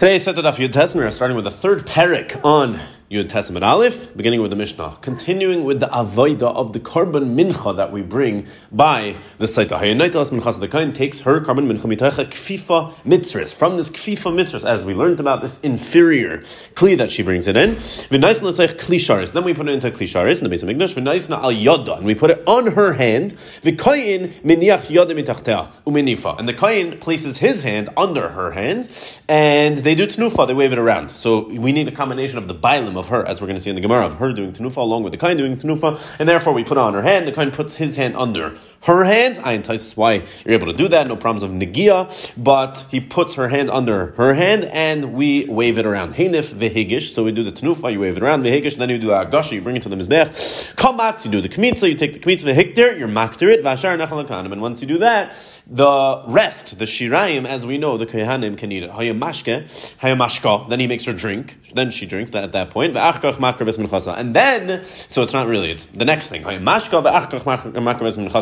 Today's set of Yud Testament, we're starting with the third parak on Yud Tes amud Aleph, beginning with the Mishnah, continuing with the avoida of the korban mincha that we bring by the Saita. Hayanaitas minchas the kain takes her korban mincha mitacha kfifa mitzris from this kfifa mitzris, as we learned about this inferior kli that she brings it in. V'naisna l'seich klisharis. Then we put it into klisharis in the base of Mikdash. V'naisna al yada, and we put it on her hand. V'kayin miniach yada mitachtea umenifa, and the kain places his hand under her hand, and they do tnufa. They wave it around. So we need a combination of the bailim of her, as we're going to see in the Gemara, of her doing tenufa along with the kain doing tenufa, and therefore we put on her hand. The kain puts his hand under her hands. I entice why you're able to do that. No problems of negia, but he puts her hand under her hand, and we wave it around. Heinif vehigish. So we do the tenufa, you wave it around vehigish, then you do the agasha, you bring it to the mizbech. Kamatz, you do the kmitza, you take the kmitza vehikter, you're makter it. Vashar nachalakanim, and once you do that, the rest, the shirayim, as we know, the kohanim can eat it. Hayamashke, hayamashka. Then he makes her drink. Then she drinks that at that point. And then, so it's not really. It's the next thing. Hayamashka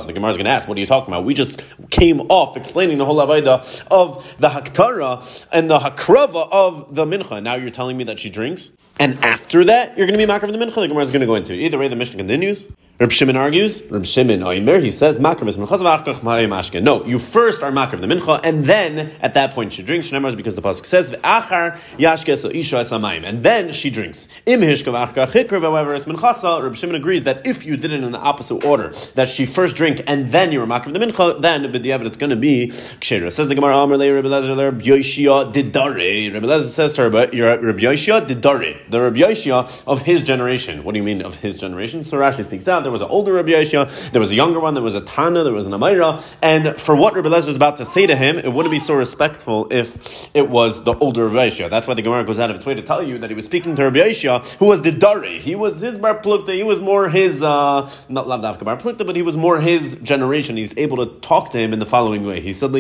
The Gemara is going to ask, "What are you talking about?" We just came off explaining the whole avodah of the haktara and the hakrava of the mincha. Now you're telling me that she drinks, and after that you're going to be makar of the mincha. The Gemara is going to go into it. Either way, the Mishnah continues. Reb Shimon argues. Reb Shimon Oimer, he says, "Makar is No, you first are makar of the mincha, and then at that point she drinks. Shnemar because the pasuk says, "V'achar yashke so isha esamayim," and then she drinks. Im v'achar chikr, however, is minchasa. Reb Shimon agrees that if you did it in the opposite order, that she first drink and then you were of the mincha, then b'diavad it's going to be kshira. Says the Gemara, Amar le Reb Elazar Reb Yoshia didare. Reb Elazar says to her, "But Reb Yoshia didare, the Reb Yoshia of his generation." What do you mean of his generation? So Rashi speaks out there was an older Rabbi Yeshua, there was a younger one, there was a Tana, there was an Amora, and for what Rabbi Lezer is about to say to him, it wouldn't be so respectful if it was the older Rabbi Yeshua. That's why the Gemara goes out of its way to tell you that he was speaking to Rabbi Yeshua, who was the Dari. He was his Bar Plukta, he was more his, uh, not Lavdavka Bar Plukta, but he was more his generation. He's able to talk to him in the following way. He said, so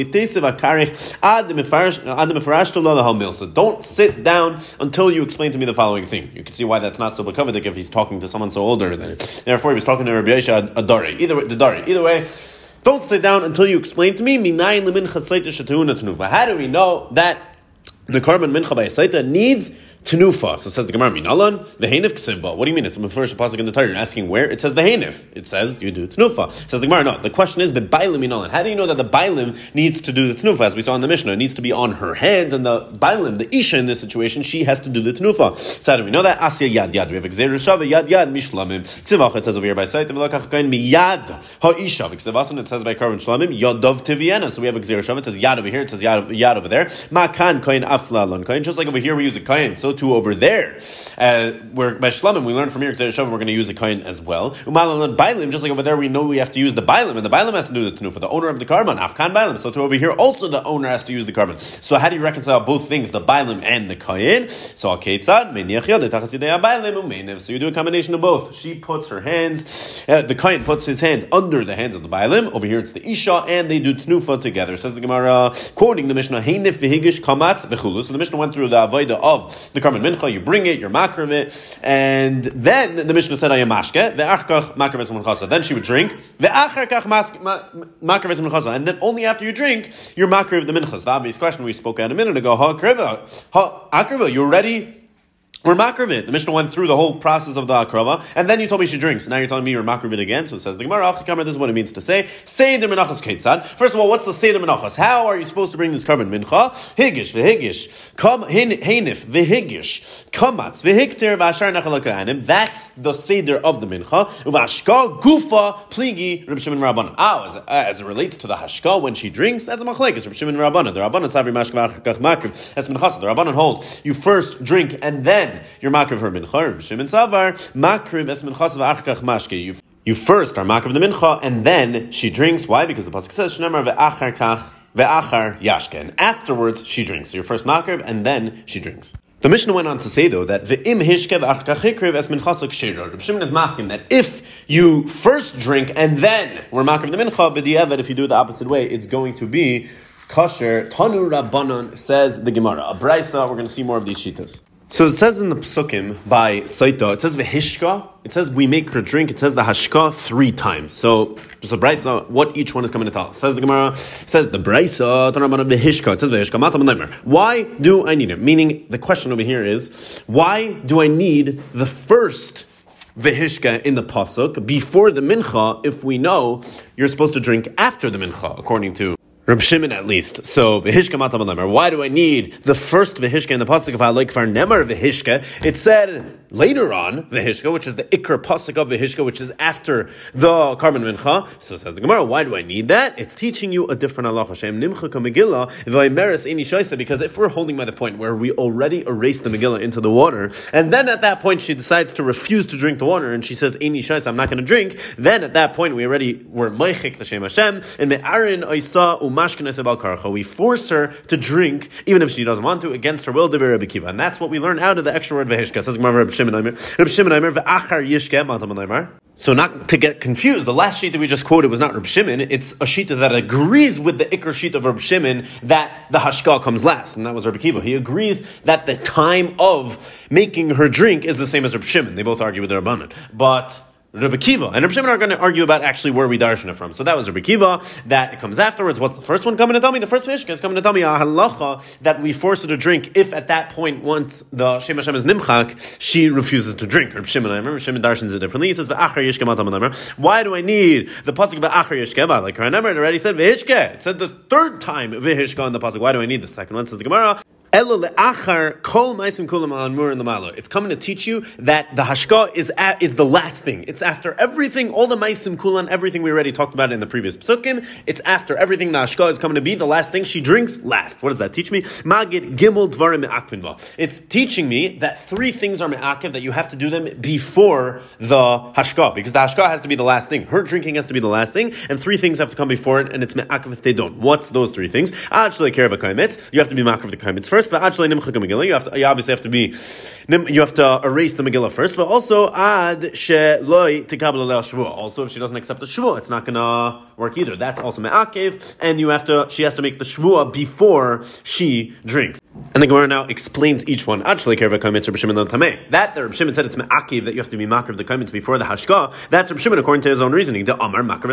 don't sit down until you explain to me the following thing. You can see why that's not so bakavadik if he's talking to someone so older. Than it. Therefore, he was talking to Rabbi Yeshua Adari. Either way, the Dari. Either way, don't sit down until you explain to me. How do we know that the korban mincha by needs Tenufa. So it says the Gemara, Minalan, the Hanif Ksivba. What do you mean? It's a first pasuk in the Torah. You're asking where? It says the Hanif. It says you do Tenufa. Says the Gemara, no. The question is, but Bailim Minalan. How do you know that the Bailim needs to do the Tenufa? As we saw in the Mishnah, it needs to be on her hands, and the Bailim, the Isha in this situation, she has to do the Tenufa. So do we know that? Asya Yad Yad. We have Exer Shava Yad Yad Mishlamim. Tzivach, it says over here by sight, V'lakach Kain Miyad Ha'isha. Because it says by Karvan Shlamim, Yadav Tiviana. So we have Exer Shava, it says Yad over here, it says Yad, yad over there. Makan Kain Afla Lon Kain. Just like over here we use a Kain, so too over there. Uh, where by Shlamim we learn from here we're going to use a coin as well. Umalan Bailim, just like over there we know we have to use the Bailim, and the Bailim has to do the Tanufa, the owner of the korban, Afkan Bailim. So to over here also the owner has to use the korban. So how do you reconcile both things, the Bailim and the Kayin? So Aketzad, So you do a combination of both. She puts her hands, uh, the Kayin puts his hands under the hands of the Bailim. Over here it's the Isha, and they do Tnufa together. Says the Gemara, quoting the Mishnah, Heinif v'higish kamatz. So the Mishnah went through the Avodah of the korban mincha. You bring it, you're makar of it, and then the Mishnah said ayamashke ve'achkach makar v'zman Then she would drink ve'acharkach makar v'zman and then only after you drink you're makar of the minchas. The obvious question we spoke at a minute ago: Ha kriva, you're ready we're makravit. The Mishnah went through the whole process of the akrava, and then you told me she drinks. Now you're telling me you're makravit again. So it says the Gemara. This is what it means to say seder menachas ketzad. First of all, what's the seder menachas? How are you supposed to bring this korban mincha? Higish vehigish, come hinif vehigish, kamatz vehikter v'ashar nachalakanim. That's the seder of the mincha. Uvashka gufa pligi Reb Shimon Rabbanan. Ah, as, as, it relates to the hashka when she drinks, that's a machlekes Reb Shimon Rabbanan. The Rabbanan savri mashkavach makriv. That's minchas. The Rabbanan hold you first drink and then then you're makriv her mincha. Shimon Savar makriv es minchas v'achkach mashke. You you first are makriv the mincha and then she drinks. Why? Because the pasuk says shnemar ve'achar kach ve'achar yashken. Afterwards she drinks. So you're first makriv and then she drinks. The Mishnah went on to say though that ve'im hishkev achkachikriv es minchasuk shira. Reb Shimon is masking that if you first drink and then we're makriv the mincha, b'di'evet if you do it the opposite way, it's going to be kosher. Tanu Rabbanon says the Gemara. A brisa. We're going to see more of these shitas. So it says in the psukim by Saita, it says v'hishka, it says we make her drink, it says the hashka three times. So brisa, what each one is coming to tell. Says the Gemara, says the brisa, v'hishka, it says v'hishka, matam Why do I need it? Meaning, the question over here is, why do I need the first vehishka in the pasuk before the mincha if we know you're supposed to drink after the mincha, according to Reb Shimon at least. So v'hishka matam Why do I need the first v'hishka in the pasuk of I like for nemar v'hishka? It said later on v'hishka, which is the ikr pasuk of v'hishka, which is after the korban mincha. So says the Gemara. Why do I need that? It's teaching you a different halacha. Shem nimcha Megillah. Because if we're holding by the point where we already erased the Megillah into the water, and then at that point she decides to refuse to drink the water, and she says ini shaisa, I'm not going to drink. Then at that point we already were meichik the shem Hashem and me'arin oisa um we force her to drink, even if she doesn't want to, against her will, Rabbi Kiva. And that's what we learn out of the extra word Vehishka. Says Rabbi Shimon Rabbi Shimon Yishke, so not to get confused, the last sheet that we just quoted was not Reb Shimon. It's a sheet that agrees with the Iker sheet of Reb Shimon that the Hashka comes last, and that was Reb Kiva. He agrees that the time of making her drink is the same as Reb Shimon. They both argue with the Rabbanan, but Rebbe Kiva. And Rebbe Shimon are going to argue about actually where we darshan it from. So that was Rebbe Kiva. That comes afterwards. What's the first one coming to tell me? The first fish is coming to tell me a halacha that we force her to drink if at that point, once the Shem Hashem is nimchak, she refuses to drink. Rebbe Shimon, I remember Shimon darshans it differently. He says, Why do I need the pasuk V'achar yishkeva? Like I remember it already said V'hishke. It said the third time V'hishke on the pasuk. Why do I need the second one? Says the Gemara. It's coming to teach you that the hashka is at, is the last thing. It's after everything, all the maisim kulan, everything we already talked about in the previous psukim. It's after everything the hashka is coming to be the last thing she drinks last. What does that teach me? Magid gimel dvarim. It's teaching me that three things are me'akiv that you have to do them before the hashka because the hashka has to be the last thing. Her drinking has to be the last thing, and three things have to come before it, and it's me'akiv if they don't. What's those three things? You have to be ma'akiv the kaimitz first first, but actually Megillah, you have to, you obviously have to be, you have to erase the Megillah first, but also ad she loy tikabel shvua. Also, if she doesn't accept the shvua, it's not gonna work either. That's also me'akev, and you have to, she has to make the shvua before she drinks. And the Gemara now explains each one. Actually, That the Reb Shimon said it's me'akiv that you have to be makar of the kaimitz before the hashka. That's Reb Shimon according to his own reasoning. The Amar makar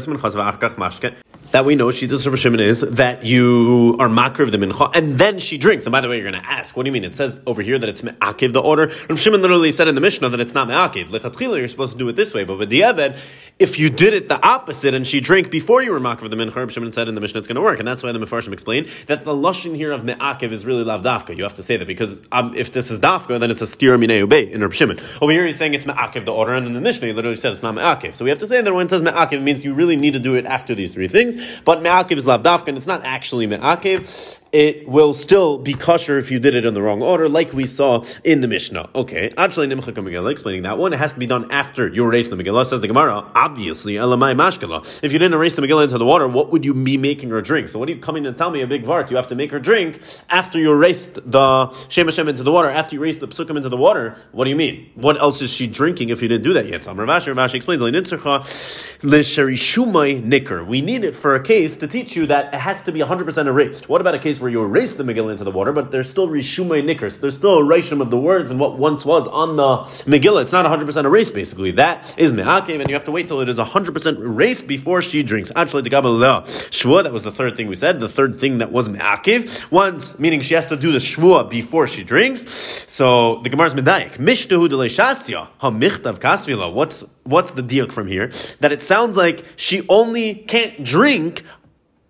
that we know she does Reb Shimon is that you are makar of the mincha and then she drinks. And by the way, you're going to ask, what do you mean? It says over here that it's me'akiv the order. Reb Shimon literally said in the Mishnah that it's not me'akiv. Lechatchila, you're supposed to do it this way, but with the Eved, if you did it the opposite and she drank before you were makar of the mincha, Reb Shimon said in the Mishnah it's going to work, and that's why the Mefarshim explained that the lashon here of me'akiv is really lavdafka. You have to say that because um, if this is dafka, then it's a steer minei in Reb Shimon. Over here, he's saying it's me'akiv the order, and in the Mishnah, he literally says it's not me'akiv. So we have to say that when it says me'akiv, it means you really need to do it after these three things. But me'akiv is lavdafka, and it's not actually me'akiv it will still be kosher if you did it in the wrong order, like we saw in the Mishnah. Okay, actually, Nimcha Megillah, explaining that one, it has to be done after you erase the Megillah. Says the Gemara, obviously, Elamai Mashkala. If you didn't erase the Megillah into the water, what would you be making her drink? So, what are you coming and tell me a big vart? You have to make her drink after you erased the Shem Hashem into the water, after you erased the Psukim into the water. What do you mean? What else is she drinking if you didn't do that yet? So, Rav Ashi explains, We need it for a case to teach you that it has to be 100% erased. What about a case where you erase the Megillah into the water, but there's still Rishumay Nikkers. There's still a rishum of the words and what once was on the Megillah. It's not 100% erased, basically. That is Me'akev, and you have to wait till it is 100% erased before she drinks. Actually, Shvua, that was the third thing we said. The third thing that was Me'akev. Once, meaning she has to do the Shvua before she drinks. So the Gemara's Medayik. Mishtahu de Leishasya, Ha Michtav Kasvila. What's, what's the diak from here? That it sounds like she only can't drink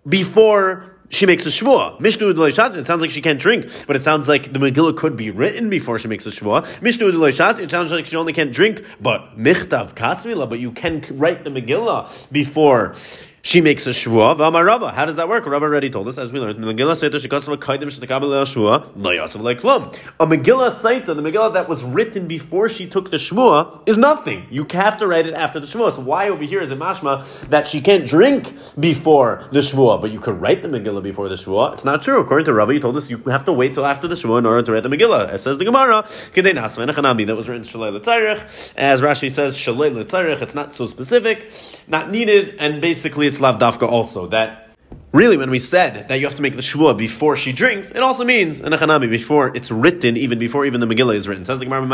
before she makes a shvua. Mishnu It sounds like she can't drink, but it sounds like the Megillah could be written before she makes a shvua. Mishnu It sounds like she only can't drink, but michtav kasvila. But you can write the Megillah before she makes a shvua. V'amarava. How does that work? Rabba already told us, as we learned. Megillah Saita shekasav kaidim shetakabel shvua lo yasav leiklum. A Megillah Saita, the Megillah that was written before she took the shvua, is nothing. You have to write it after the shvua. So why over here is it mashma that she can't drink before the shvua, but you could write the Megillah before the shvua? It's not true. According to Rabba, he told us you have to wait till after the shvua in order to write the Megillah. It says the Gemara, that was written shalei l'tzarech. As Rashi says, shalei l'tzarech. It's not so specific, not needed, and basically it's it's lavdafka also that really, when we said that you have to make the shvua before she drinks, it also means a chanami before it's written, even before even the Megillah is written. Says the Gemara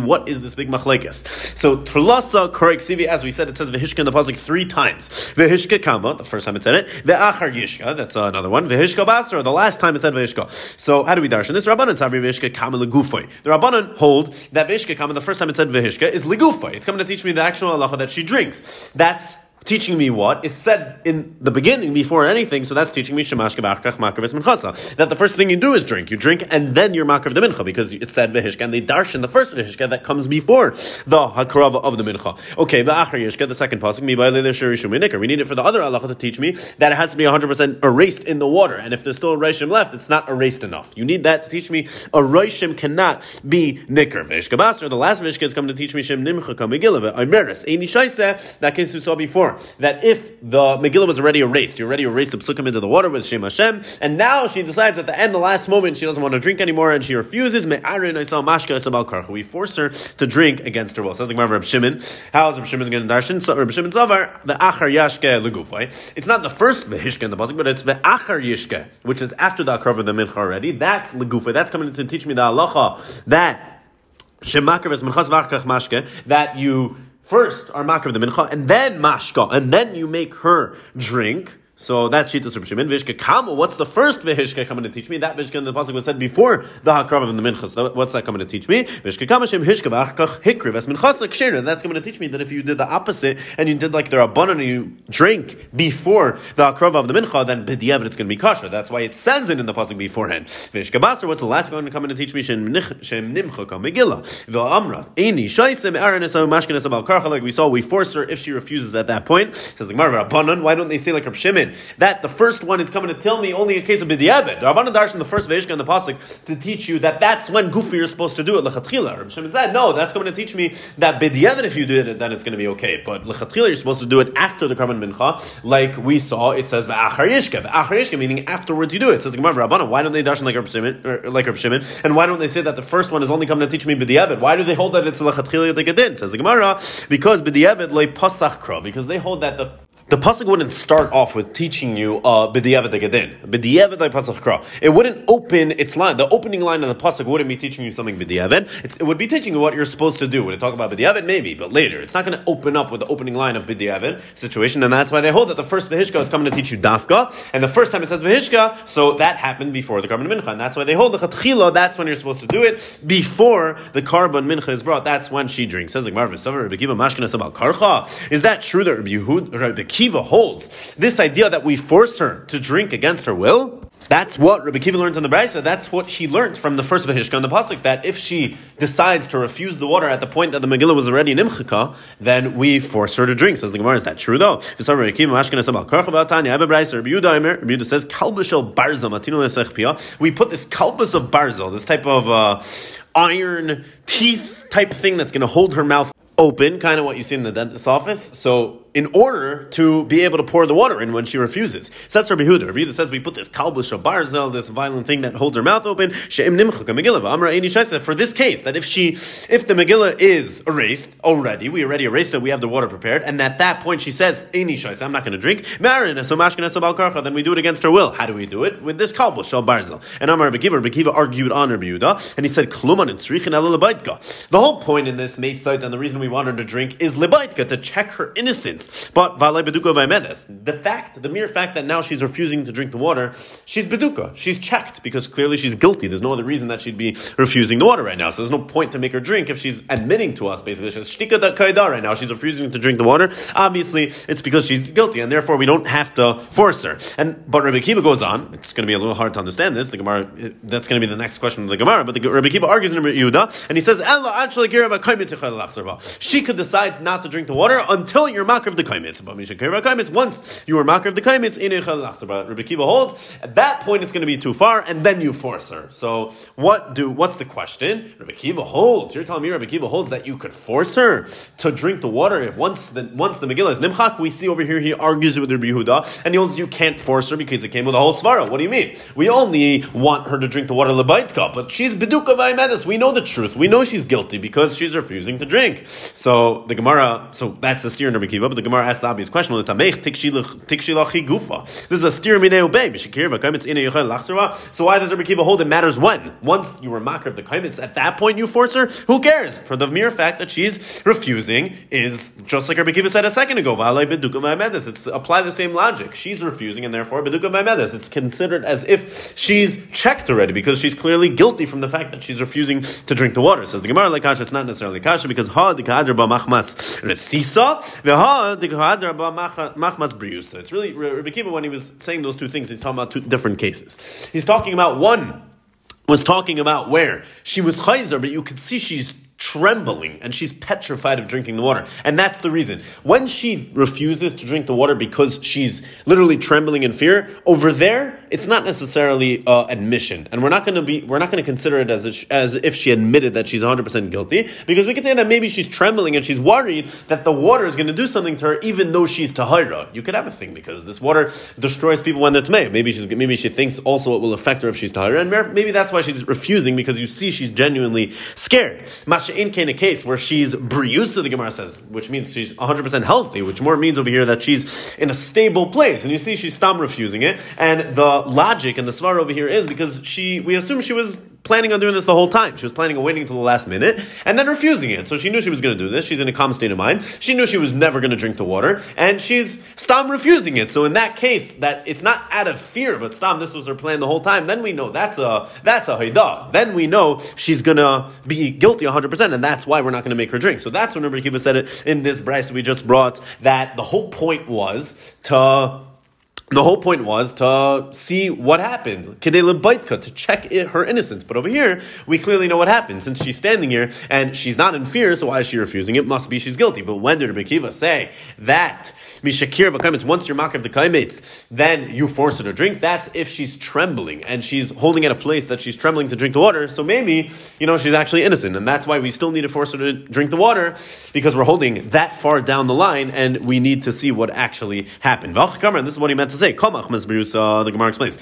what is this big machlekes? So Trulasa Korek Sivi, as we said, it says Vehishka in the pasuk three times. Vehishka Kama, the first time it said it. Ve'achar Yishka, that's another one. Vehishka Basra, the last time it said Vehishka. So how do we darshan this? Rabbanan Sabri Vehishka Kama Legufay. The Rabbanan hold that Vehishka Kama, the first time it said Vehishka, is Legufay. It's coming to teach me the actual halacha that she drinks. That's teaching me what? It's said in the beginning before anything, so that's teaching me shemash kach makavis minchasa. That the first thing you do is drink. You drink and then you're makav the mincha because it said vehishka and they darshan the first vehishka that comes before the hakrava of the mincha. Okay, the achar yishka, the second pasuk, We need it for the other halacha to teach me that it has to be 100% erased in the water. And if there's still a reishim left, it's not erased enough. You need that to teach me a reishim cannot be nicker. Vehishka basar, the last vehishka is coming to teach me shem nimcha kamegillah. Imeris, eini shaisa, that case we saw before that if the Megillah was already erased, you already erased the psukim into the water with Shem Hashem, and now she decides at the end, the last moment, she doesn't want to drink anymore, and she refuses. We force her to drink against her will. Sounds like Rav Shimon. How is Rav Shimon going to darshan? So Rav Shimon the achar yashke legufay. It's not the first vehishke in the pasuk, but it's the achar yishke, which is after the akrav of the mincha already. That's legufay. That's coming to teach me the halacha that Shemakar is minchas v'achkach mashke that you first are makar the mincha, and then mashka, and then you make her drink. So that's Shitas Reb Shimon. Vishka Kama, what's the first Vishka coming to teach me? That Vishka in the Pasuk was said before the Hakrav of the Minchas. What's that coming to teach me? Vishka Kama Shem Hishka V'achkach Hikriv Es Minchas Kshir. That's coming to teach me that if you did the opposite and you did like the Rabbanon and you drink before the Hakrav of the Mincha, then B'diavad it's going to be kosher. That's why it says it in the Pasuk beforehand. Vishka Basar, what's the last one coming to teach me? Shem Nimcha Kam Megillah. V'amra. Eini Shaisem Aaron Esau Mashkin Esau. Like we saw, we force her if she refuses at that point. Says the Gemara Rabbanon. Why don't they say like Reb Shimon? That the first one is coming to tell me only in case of b'diavad. Rabbanan Darshan, the first Veishka in the pasuk, to teach you that that's when goofy you're supposed to do it. Lechatchila. Rabbi Shimon said, no, that's coming to teach me that b'diavad if you do it, then it's going to be okay. But lechatchila you're supposed to do it after the korban mincha, like we saw. It says v'achar yishka, v'achar yishka, meaning afterwards you do it. it says Gemara Rabbanan. Why don't they darshan like Rabbi Shimon, like Rabbi Shimon, and why don't they say that the first one is only coming to teach me b'diavad? Why do they hold that it's lechatchila the gedin? Says the Gemara because b'diavad loy pasach kra, because they hold that the the pasuk wouldn't start off with teaching you uh, b'diavad gedin, b'diavad. It wouldn't open its line. The opening line of the pasuk wouldn't be teaching you something b'diavad. It would be teaching you what you're supposed to do. Would it talk about b'diavad? Maybe, but later. It's not going to open up with the opening line of b'diavad situation, and that's why they hold that the first v'hishka is coming to teach you dafka, and the first time it says v'hishka, so that happened before the korban mincha, and that's why they hold the chatchila. That's when you're supposed to do it before the korban mincha is brought. That's when she drinks. Says like Marvis, about karcha. Is that true that Rabbi Yehud, Rabbi Kiva holds this idea that we force her to drink against her will. That's what Rabbi Kiva learns on the Brisa. That's what she learned from the first Vahishka on the Pasuk, that if she decides to refuse the water at the point that the Megillah was already in Imchika, then we force her to drink. Says the Gemara, is that true though? Says, We put this kalbus of barzel, this type of uh, iron teeth type thing that's going to hold her mouth open, kind of what you see in the dentist's office. So in order to be able to pour the water in when she refuses. So that's Rabbi Huda. Rabbi Huda says we put this kalbus barzel, this violent thing that holds her mouth open. For this case, that if she, if the Megillah is erased already, we already erased it, we have the water prepared, and at that point she says, I'm not going to drink, then we do it against her will. How do we do it? With this kalbus barzel. And Amar Rabbi Kiva, Rabbi Kiva argued on Rabbi Huda, and he said, kluman The whole point in this Mesait, and the reason we want her to drink is libaitka, to check her innocence. But the fact, the mere fact that now she's refusing to drink the water, she's beduka. She's checked because clearly she's guilty. There's no other reason that she'd be refusing the water right now. So there's no point to make her drink if she's admitting to us basically she's shtika da kaida right now. She's refusing to drink the water. Obviously, it's because she's guilty, and therefore we don't have to force her. And but Rabbi Kiva goes on. It's going to be a little hard to understand this. The Gemara. That's going to be the next question of the Gemara. But the Rabbi Kiva argues in Yehuda, and he says, She could decide not to drink the water until you're makar of the kaimitz. Once you were makar of the kaimitz, but Rabbi Kiva holds at that point it's going to be too far, and then you force her. So what do? What's the question? Rabbi Kiva holds. You're telling me Rabbi Kiva holds that you could force her to drink the water once the once the Megillah is nimchak. We see over here he argues with Rabbi Yehuda, and he holds you can't force her because it came with a whole svara. What do you mean? We only want her to drink the water lebaitka, but she's beduka vaymedes. We know the truth. We know she's guilty because she's refusing to drink. So the Gemara. So that's the steer in Rabbi Kiva, but the the Gemara asked the obvious question. This is a steer minei obey. So why does Rabbi Kiva hold it matters when? Once you were mocker of the kaimitz, at that point you force her. Who cares? For the mere fact that she's refusing is just like Rabbi Kiva said a second ago. It's apply the same logic. She's refusing, and therefore It's considered as if she's checked already because she's clearly guilty from the fact that she's refusing to drink the water. Says the Gemara like Kasha, it's not necessarily Kasha because ha the kadra ba machmas resisa the ha It's really Rabbi Kiva when he was saying those two things. He's talking about two different cases. He's talking about one was talking about where she was chayzer, but you could see she's trembling and she's petrified of drinking the water. And that's the reason. When she refuses to drink the water because she's literally trembling in fear, over there, it's not necessarily uh, admission. And we're not going to be, we're not going to consider it as, if, as if she admitted that she's 100% guilty, because we could say that maybe she's trembling and she's worried that the water is going to do something to her, even though she's tahira. You could have a thing because this water destroys people when they're tamei. Maybe she's, maybe she thinks also it will affect her if she's tahira, and maybe that's why she's refusing because you see she's genuinely scared in a case where she's briusa, the Gemara says, which means she's 100% healthy, which more means over here that she's in a stable place. And you see she's stam refusing it. And the logic and the svar over here is because she, we assume she was planning on doing this the whole time. She was planning on waiting until the last minute and then refusing it. So she knew she was going to do this. She's in a calm state of mind. She knew she was never going to drink the water and she's Stam refusing it. So in that case, that it's not out of fear, but Stam, this was her plan the whole time. Then we know that's a, that's a Haidah. Then we know she's going to be guilty 100% and that's why we're not going to make her drink. So that's when Rabbi Kiva said it in this brisa we just brought that the whole point was to the whole point was to see what happened, to check her innocence. But over here, we clearly know what happened. Since she's standing here and she's not in fear, so why is she refusing? It must be she's guilty. But when did Rabbi Kiva say that Mishakir v'kaimitz, once you're makar the kaimitz, then you force her to drink? That's if she's trembling and she's holding at a place that she's trembling to drink the water. So maybe, you know, she's actually innocent. And that's why we still need to force her to drink the water because we're holding that far down the line and we need to see what actually happened. And this is what he meant to say. Call Mahmas Briusa, the Gemara explains.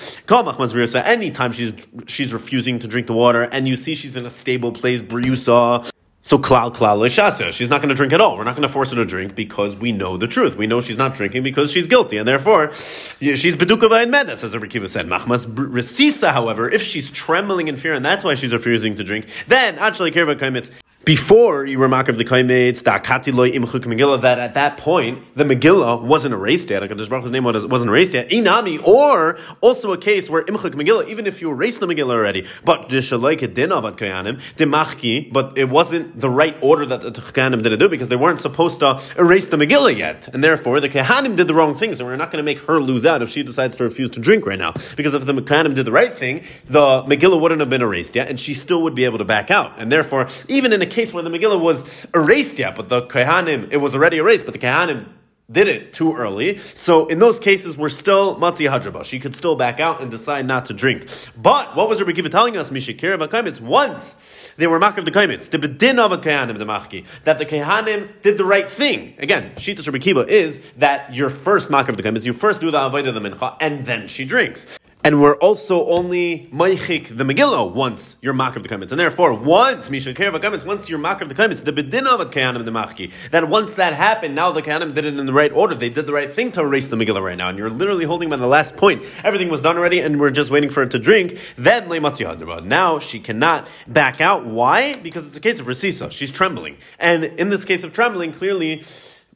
Anytime she's she's refusing to drink the water, and you see she's in a stable place, briusa. So klal klal shasa. She's not going to drink at all. We're not going to force her to drink because we know the truth. We know she's not drinking because she's guilty, and therefore she's bedukava and medas, as Rikiva said. Machmas resisa, however, if she's trembling in fear, and that's why she's refusing to drink, then actually kirva kaimitz before you were of the Kaimitz, Dakati loy imchuk Megillah, that at that point the Megillah wasn't erased yet. Hakadosh Baruch name wasn't erased yet. Inami, or also a case where imchuk Megillah, even if you erased the Megillah already, but demachki, but it wasn't the right order that the kayanim didn't do because they weren't supposed to erase the Megillah yet, and therefore the kahanim did the wrong thing. So we're not going to make her lose out if she decides to refuse to drink right now, because if the kahanim did the right thing, the Megillah wouldn't have been erased yet, and she still would be able to back out, and therefore even in a case where the Megillah was erased yet, but the Kohanim, it was already erased, but the Kohanim did it too early. So in those cases, we're still Matzi Hadraba. She could still back out and decide not to drink. But what was Rabbi Kiva telling us? Mishakir Kaimitz. Once they were Makar the Kaimitz, the Bedin of Kahanim the Machki, that the Kahanim did the right thing. Again, Shitas Rabbi Kiva is that your first Makar of the Kaimitz, you first do the Avodah of the Mincha, and then she drinks. And we're also only Maichik the Megillah once you're Mak of the Kamitz. And therefore, once Misha Kerev Kamitz, once you're Mak of the Kamitz, the Bedin of Kayanim the Machki, that once that happened, now the Kayanim did it in the right order. They did the right thing to erase the Megillah right now. And you're literally holding on the last point. Everything was done already, and we're just waiting for it to drink. Then Leimatzi Now she cannot back out. Why? Because it's a case of Rasisa. She's trembling. And in this case of trembling, clearly,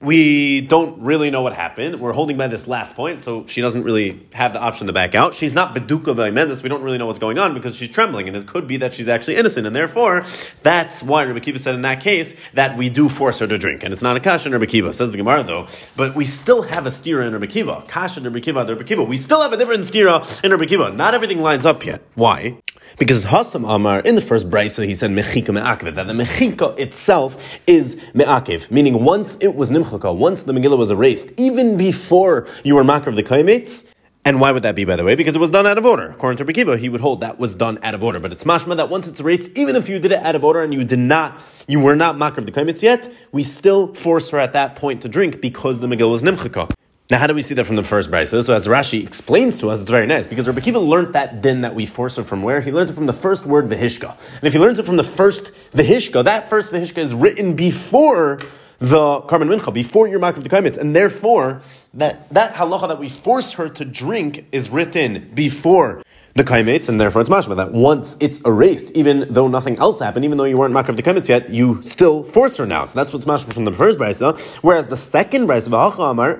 we don't really know what happened. We're holding by this last point, so she doesn't really have the option to back out. She's not Beduka Mendes. We don't really know what's going on because she's trembling, and it could be that she's actually innocent, and therefore, that's why Rabbi Kiva said in that case that we do force her to drink. And it's not a kasha in Rabbi Kiva, says the Gemara though, but we still have a stira in Rabbi Kiva. Kasha in Rabbi Kiva, Rabbi Kiva. We still have a different stira in Rabbi Kiva. Not everything lines up yet. Why? Because Hassam Amar, in the first brisa, he said mechika me'akev, that the mechika itself is me'akev, meaning once it was nimchaka, once the Megillah was erased, even before you were makar of the kaimates, and why would that be, by the way? Because it was done out of order. According to Rekiva, he would hold that was done out of order. But it's mashma that once it's erased, even if you did it out of order and you did not, you were not makar of the kaimitz yet, we still force her at that point to drink because the Megillah was nimchaka. Now, how do we see that from the first brisa? So, as Rashi explains to us, it's very nice because Rabbi Kiva learned that din that we force her from where? He learned it from the first word vihishka. And if he learns it from the first vihishka, that first vihishka is written before the Karban Mincha before you're Makav the Kaimitz, and therefore that, that halacha that we force her to drink is written before the kaimitz, and therefore it's mashma that once it's erased, even though nothing else happened, even though you weren't makav the kaimitz yet, you still force her now. So that's what's mashma from the first brisa. Whereas the second brisa,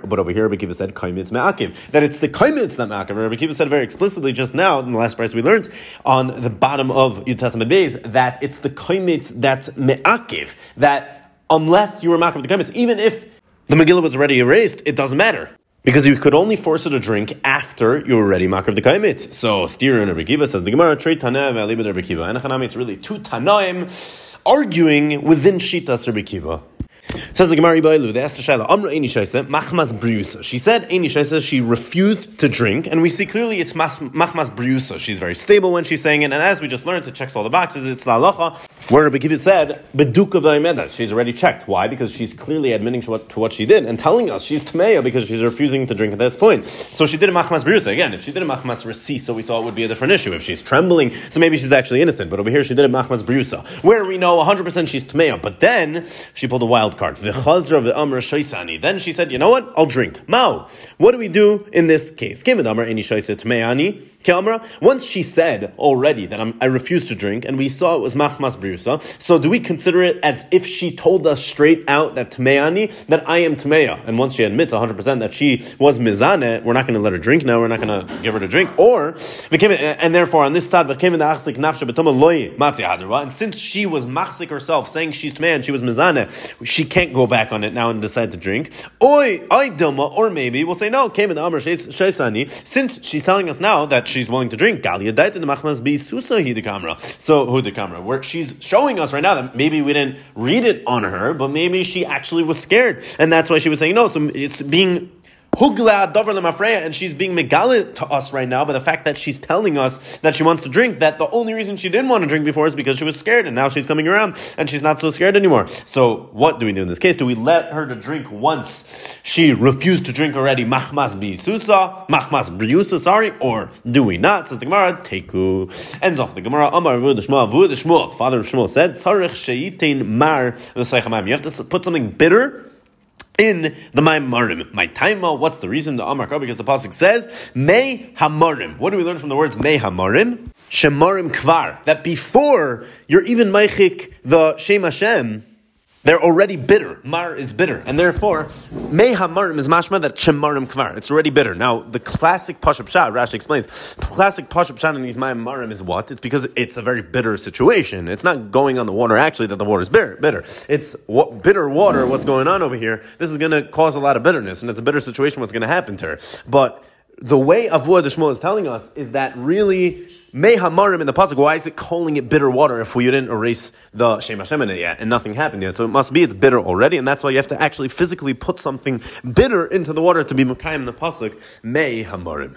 but over here Rabbi Kiva said kaimitz me'akiv, that it's the kaimitz that me'akiv. Rabbi Kiva said very explicitly just now in the last brisa we learned on the bottom of Yud Beis that it's the kaimitz that's me'akiv that unless you were makav the kaimitz, even if the Megillah was already erased, it doesn't matter. Because you could only force her to drink after you were ready makar the kaimitz. So Steer and Rebbe says the Gemara trade Tanaim Alibad Rebbe Kiva. And it's really two Tanaim arguing within Shitas Rebbe Kiva. Says the Gemara Ibailu, they asked Shaila, Amra Eini Shaisa, Machmas Briusa. She said, Eini Shaisa, she refused to drink, and we see clearly it's Machmas Briusa. She's very stable when she's saying it, and as we just learned, it checks all the boxes, it's La Lacha, where Rabbi Kiva said, Beduka Vaimedas. She's already checked. Why? Because she's clearly admitting to what, to what she did, and telling us she's Tameya because she's refusing to drink at this point. So she did a Machmas Briusa. Again, if she did a Machmas Rasi, so we saw it would be a different issue. If she's trembling, so maybe she's actually innocent, but over here she did a Machmas Briusa, where we know 100% she's Tameya, but then she pulled a wild card. The Chazr of the Amra Shoisani. Then she said, you know what? I'll drink. Mao. What do we do in this case? Amra Eni Tmeani. Once she said already that I'm, i refuse to drink, and we saw it was machmas so do we consider it as if she told us straight out that tmeani, that I am tmeya? And once she admits 100% that she was mizane, we're not going to let her drink now, we're not going to give her to drink. Or, and therefore on this side, and since she was machzik herself, saying she's tmeya she was mizane, she can't go back on it now and decide to drink. Oi, I dilma, or maybe we'll say no, came in the Amr since she's telling us now that she's willing to drink. Galia died in the machmas be susa hi the camera. So who the camera? Where she's showing us right now that maybe we didn't read it on her, but maybe she actually was scared, and that's why she was saying no. So it's being Hugla Dover and she's being megalit to us right now by the fact that she's telling us that she wants to drink, that the only reason she didn't want to drink before is because she was scared, and now she's coming around and she's not so scared anymore. So, what do we do in this case? Do we let her to drink once she refused to drink already, machmas bisusa, machmas briusa, sorry, or do we not? Says the Gemara, teku. Ends off the Gemara, Amar Vud Shmuel, Father Shmuel said, Tzarech sheyitin mar You have to put something bitter in the Maimarim. My taima, what's the reason? The Amar because the Pasuk says, May Hamarim. What do we learn from the words May Hamarim? Shemarim Kvar. That before you're even Maichik the Shem Hashem, they're already bitter. Mar is bitter. And therefore, Mei Hamarim is mashma that Shemarim Kvar. It's already bitter. Now, the classic Pashup Shah, Rashi explains, classic Pashup Shah in these Marim is what? It's because it's a very bitter situation. It's not going on the water actually that the water is bitter. bitter. It's what, bitter water, what's going on over here. This is going to cause a lot of bitterness, and it's a bitter situation, what's going to happen to her. But the way Avua the Shmuel is telling us is that really May Hamarim in the pasuk. Why is it calling it bitter water if we didn't erase the Shem Hashem in it yet and nothing happened yet? So it must be it's bitter already, and that's why you have to actually physically put something bitter into the water to be Mekayim in the pasuk. May Hamarim.